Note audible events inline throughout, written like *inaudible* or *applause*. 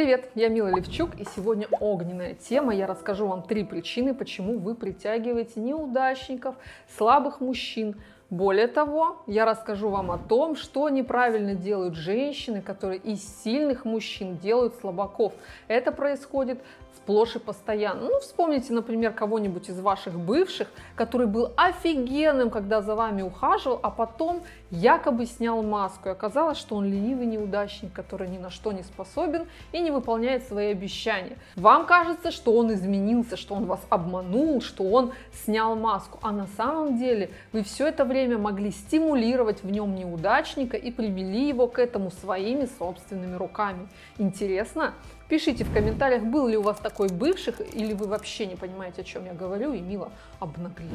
Привет, я Мила Левчук, и сегодня огненная тема. Я расскажу вам три причины, почему вы притягиваете неудачников, слабых мужчин. Более того, я расскажу вам о том, что неправильно делают женщины, которые из сильных мужчин делают слабаков. Это происходит сплошь и постоянно. Ну, вспомните, например, кого-нибудь из ваших бывших, который был офигенным, когда за вами ухаживал, а потом якобы снял маску. И оказалось, что он ленивый неудачник, который ни на что не способен и не выполняет свои обещания. Вам кажется, что он изменился, что он вас обманул, что он снял маску. А на самом деле вы все это время могли стимулировать в нем неудачника и привели его к этому своими собственными руками. Интересно? Пишите в комментариях, был ли у вас такой бывших, или вы вообще не понимаете, о чем я говорю, и мило обнаглели.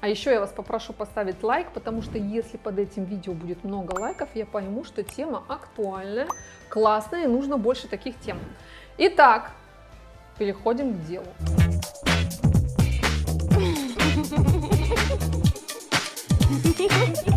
А еще я вас попрошу поставить лайк, потому что если под этим видео будет много лайков, я пойму, что тема актуальная, классная, и нужно больше таких тем. Итак, переходим к делу. *laughs*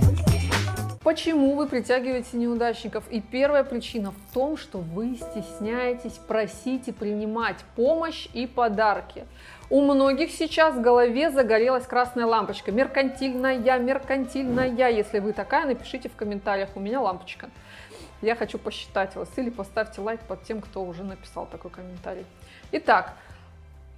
Почему вы притягиваете неудачников? И первая причина в том, что вы стесняетесь просить и принимать помощь и подарки. У многих сейчас в голове загорелась красная лампочка. Меркантильная, меркантильная. Если вы такая, напишите в комментариях. У меня лампочка. Я хочу посчитать вас. Или поставьте лайк под тем, кто уже написал такой комментарий. Итак,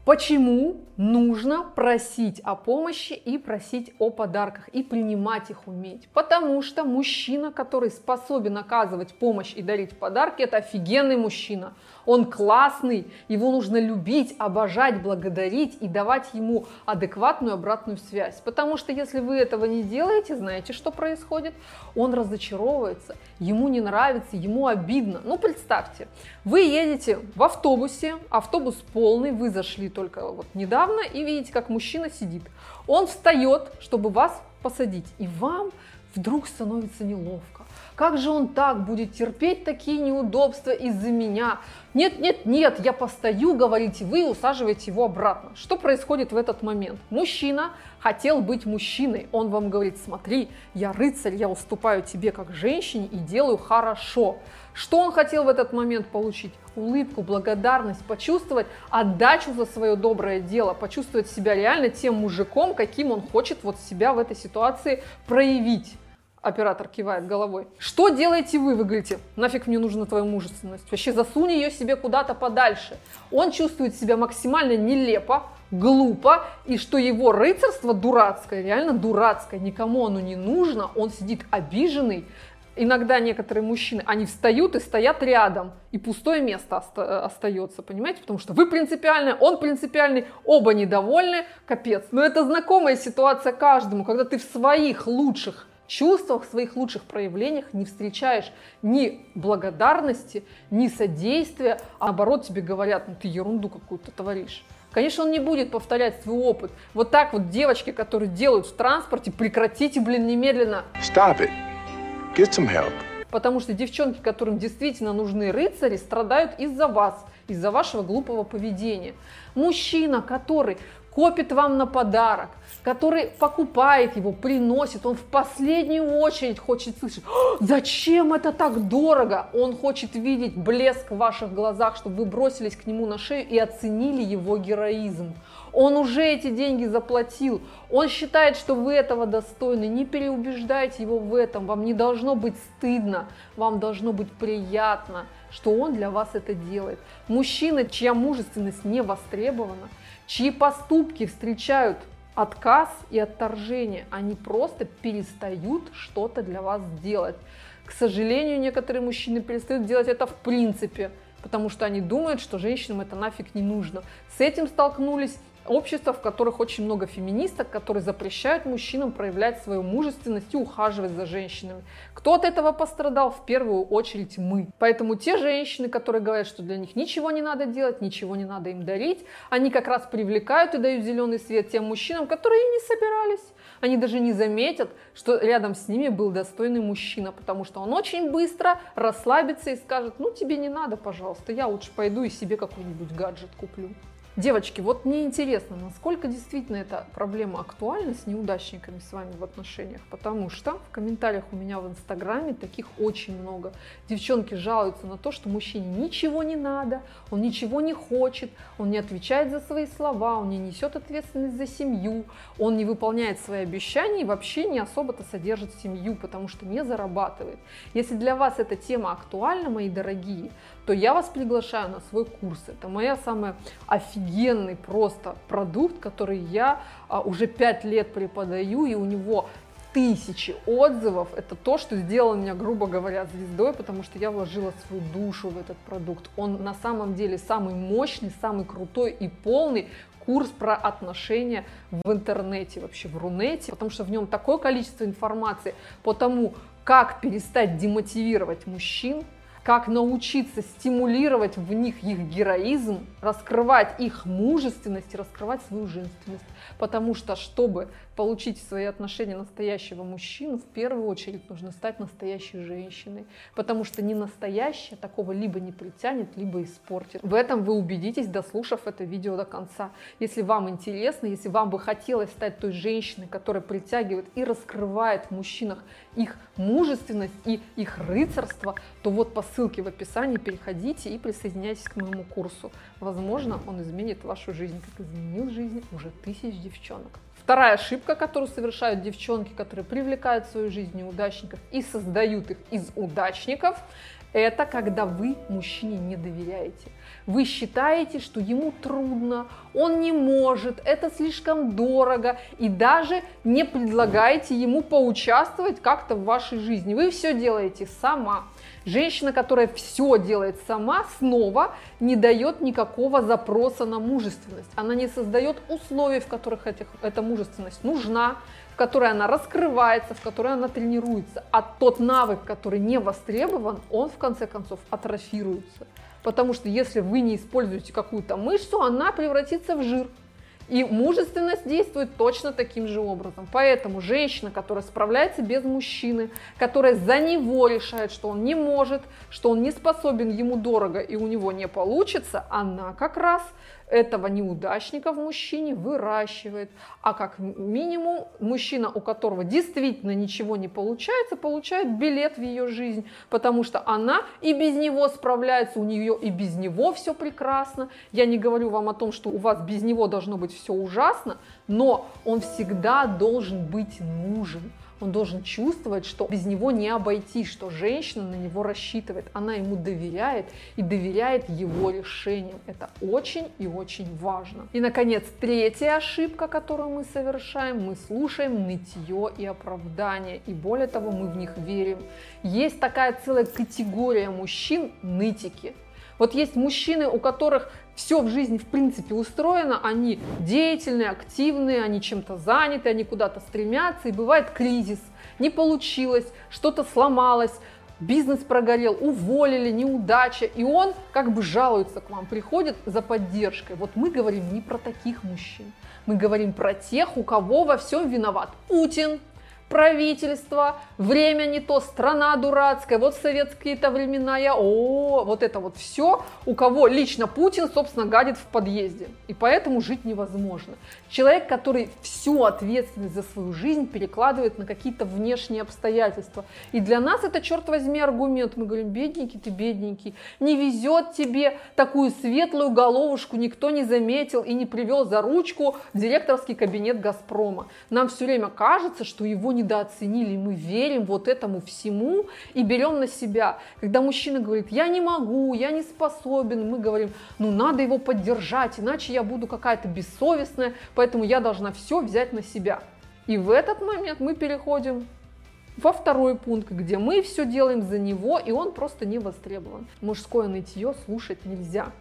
Почему нужно просить о помощи и просить о подарках и принимать их уметь? Потому что мужчина, который способен оказывать помощь и дарить подарки, это офигенный мужчина. Он классный, его нужно любить, обожать, благодарить и давать ему адекватную обратную связь. Потому что если вы этого не делаете, знаете, что происходит? Он разочаровывается, ему не нравится, ему обидно. Ну, представьте, вы едете в автобусе, автобус полный, вы зашли только вот недавно и видите, как мужчина сидит. Он встает, чтобы вас посадить, и вам вдруг становится неловко. Как же он так будет терпеть такие неудобства из-за меня? Нет, нет, нет, я постою, говорите вы, усаживаете его обратно. Что происходит в этот момент? Мужчина хотел быть мужчиной. Он вам говорит, смотри, я рыцарь, я уступаю тебе как женщине и делаю хорошо. Что он хотел в этот момент получить? Улыбку, благодарность, почувствовать отдачу за свое доброе дело, почувствовать себя реально тем мужиком, каким он хочет вот себя в этой ситуации проявить. Оператор кивает головой. Что делаете вы? Вы говорите, нафиг мне нужна твоя мужественность. Вообще засунь ее себе куда-то подальше. Он чувствует себя максимально нелепо, глупо, и что его рыцарство дурацкое, реально дурацкое, никому оно не нужно, он сидит обиженный, иногда некоторые мужчины, они встают и стоят рядом, и пустое место оста- остается, понимаете? Потому что вы принципиальный, он принципиальный, оба недовольны, капец. Но это знакомая ситуация каждому, когда ты в своих лучших чувствах, в своих лучших проявлениях не встречаешь ни благодарности, ни содействия, а наоборот тебе говорят, ну ты ерунду какую-то творишь. Конечно, он не будет повторять свой опыт. Вот так вот девочки, которые делают в транспорте, прекратите, блин, немедленно. Stop it. Get some help. Потому что девчонки, которым действительно нужны рыцари, страдают из-за вас, из-за вашего глупого поведения. Мужчина, который копит вам на подарок, который покупает его, приносит, он в последнюю очередь хочет слышать, зачем это так дорого? Он хочет видеть блеск в ваших глазах, чтобы вы бросились к нему на шею и оценили его героизм. Он уже эти деньги заплатил, он считает, что вы этого достойны. Не переубеждайте его в этом, вам не должно быть стыдно, вам должно быть приятно, что он для вас это делает. Мужчина, чья мужественность не востребована, чьи поступки встречают отказ и отторжение, они просто перестают что-то для вас делать. К сожалению, некоторые мужчины перестают делать это в принципе, потому что они думают, что женщинам это нафиг не нужно. С этим столкнулись общества, в которых очень много феминисток, которые запрещают мужчинам проявлять свою мужественность и ухаживать за женщинами. Кто от этого пострадал? В первую очередь мы. Поэтому те женщины, которые говорят, что для них ничего не надо делать, ничего не надо им дарить, они как раз привлекают и дают зеленый свет тем мужчинам, которые и не собирались. Они даже не заметят, что рядом с ними был достойный мужчина, потому что он очень быстро расслабится и скажет, ну тебе не надо, пожалуйста, я лучше пойду и себе какой-нибудь гаджет куплю. Девочки, вот мне интересно, насколько действительно эта проблема актуальна с неудачниками с вами в отношениях, потому что в комментариях у меня в инстаграме таких очень много. Девчонки жалуются на то, что мужчине ничего не надо, он ничего не хочет, он не отвечает за свои слова, он не несет ответственность за семью, он не выполняет свои обещания и вообще не особо-то содержит семью, потому что не зарабатывает. Если для вас эта тема актуальна, мои дорогие, то я вас приглашаю на свой курс. Это моя самая офигенный просто продукт, который я а, уже пять лет преподаю, и у него тысячи отзывов. Это то, что сделало меня, грубо говоря, звездой, потому что я вложила свою душу в этот продукт. Он на самом деле самый мощный, самый крутой и полный курс про отношения в интернете, вообще в Рунете, потому что в нем такое количество информации по тому, как перестать демотивировать мужчин, как научиться стимулировать в них их героизм, раскрывать их мужественность и раскрывать свою женственность. Потому что, чтобы получить свои отношения настоящего мужчину, в первую очередь нужно стать настоящей женщиной. Потому что не настоящая такого либо не притянет, либо испортит. В этом вы убедитесь, дослушав это видео до конца. Если вам интересно, если вам бы хотелось стать той женщиной, которая притягивает и раскрывает в мужчинах их мужественность и их рыцарство, то вот по ссылке в описании переходите и присоединяйтесь к моему курсу. Возможно, он изменит вашу жизнь, как изменил жизнь уже тысяч девчонок. Вторая ошибка, которую совершают девчонки, которые привлекают в свою жизнь неудачников и создают их из удачников, это когда вы мужчине не доверяете. Вы считаете, что ему трудно, он не может, это слишком дорого, и даже не предлагаете ему поучаствовать как-то в вашей жизни. Вы все делаете сама. Женщина, которая все делает сама, снова не дает никакого запроса на мужественность. Она не создает условий, в которых этих, эта мужественность нужна, в которой она раскрывается, в которой она тренируется. А тот навык, который не востребован, он в конце концов атрофируется. Потому что если вы не используете какую-то мышцу, она превратится в жир. И мужественность действует точно таким же образом. Поэтому женщина, которая справляется без мужчины, которая за него решает, что он не может, что он не способен, ему дорого и у него не получится, она как раз этого неудачника в мужчине выращивает. А как минимум мужчина, у которого действительно ничего не получается, получает билет в ее жизнь, потому что она и без него справляется, у нее и без него все прекрасно. Я не говорю вам о том, что у вас без него должно быть все ужасно, но он всегда должен быть нужен. Он должен чувствовать, что без него не обойти, что женщина на него рассчитывает, она ему доверяет и доверяет его решениям. Это очень и очень важно. И, наконец, третья ошибка, которую мы совершаем, мы слушаем нытье и оправдание, и более того, мы в них верим. Есть такая целая категория мужчин нытики. Вот есть мужчины, у которых все в жизни в принципе устроено, они деятельные, активные, они чем-то заняты, они куда-то стремятся, и бывает кризис, не получилось, что-то сломалось, бизнес прогорел, уволили, неудача, и он как бы жалуется к вам, приходит за поддержкой. Вот мы говорим не про таких мужчин, мы говорим про тех, у кого во всем виноват Путин, правительство, время не то, страна дурацкая, вот советские-то времена я, о, вот это вот все, у кого лично Путин, собственно, гадит в подъезде. И поэтому жить невозможно. Человек, который всю ответственность за свою жизнь перекладывает на какие-то внешние обстоятельства. И для нас это, черт возьми, аргумент. Мы говорим, бедненький ты, бедненький, не везет тебе такую светлую головушку, никто не заметил и не привел за ручку в директорский кабинет «Газпрома». Нам все время кажется, что его не недооценили, мы верим вот этому всему и берем на себя. Когда мужчина говорит, я не могу, я не способен, мы говорим, ну надо его поддержать, иначе я буду какая-то бессовестная, поэтому я должна все взять на себя. И в этот момент мы переходим во второй пункт, где мы все делаем за него, и он просто не востребован. Мужское нытье слушать нельзя.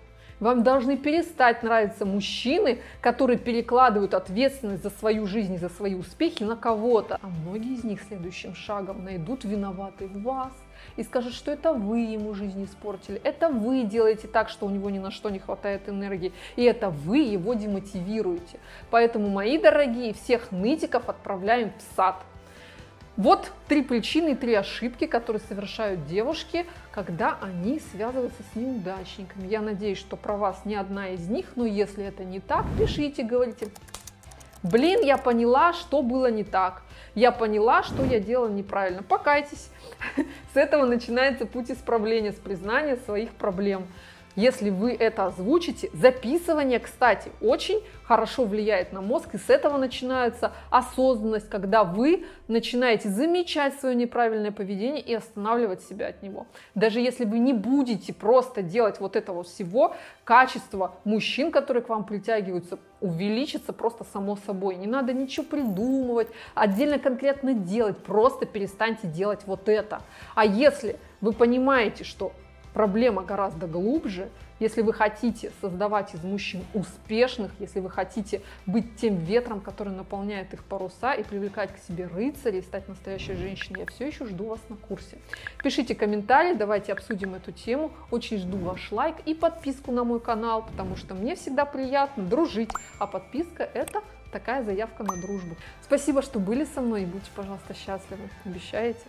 Вам должны перестать нравиться мужчины, которые перекладывают ответственность за свою жизнь и за свои успехи на кого-то. А многие из них следующим шагом найдут виноваты в вас и скажут, что это вы ему жизнь испортили, это вы делаете так, что у него ни на что не хватает энергии, и это вы его демотивируете. Поэтому, мои дорогие, всех нытиков отправляем в сад. Вот три причины, три ошибки, которые совершают девушки, когда они связываются с неудачниками. Я надеюсь, что про вас ни одна из них, но если это не так, пишите, говорите, блин, я поняла, что было не так. Я поняла, что я делала неправильно. Покайтесь. *laughs* С этого начинается путь исправления, с признания своих проблем. Если вы это озвучите, записывание, кстати, очень хорошо влияет на мозг, и с этого начинается осознанность, когда вы начинаете замечать свое неправильное поведение и останавливать себя от него. Даже если вы не будете просто делать вот этого всего, качество мужчин, которые к вам притягиваются, увеличится просто само собой. Не надо ничего придумывать, отдельно конкретно делать, просто перестаньте делать вот это. А если вы понимаете, что проблема гораздо глубже. Если вы хотите создавать из мужчин успешных, если вы хотите быть тем ветром, который наполняет их паруса и привлекать к себе рыцарей, стать настоящей женщиной, я все еще жду вас на курсе. Пишите комментарии, давайте обсудим эту тему. Очень жду ваш лайк и подписку на мой канал, потому что мне всегда приятно дружить, а подписка это такая заявка на дружбу. Спасибо, что были со мной и будьте, пожалуйста, счастливы. Обещаете?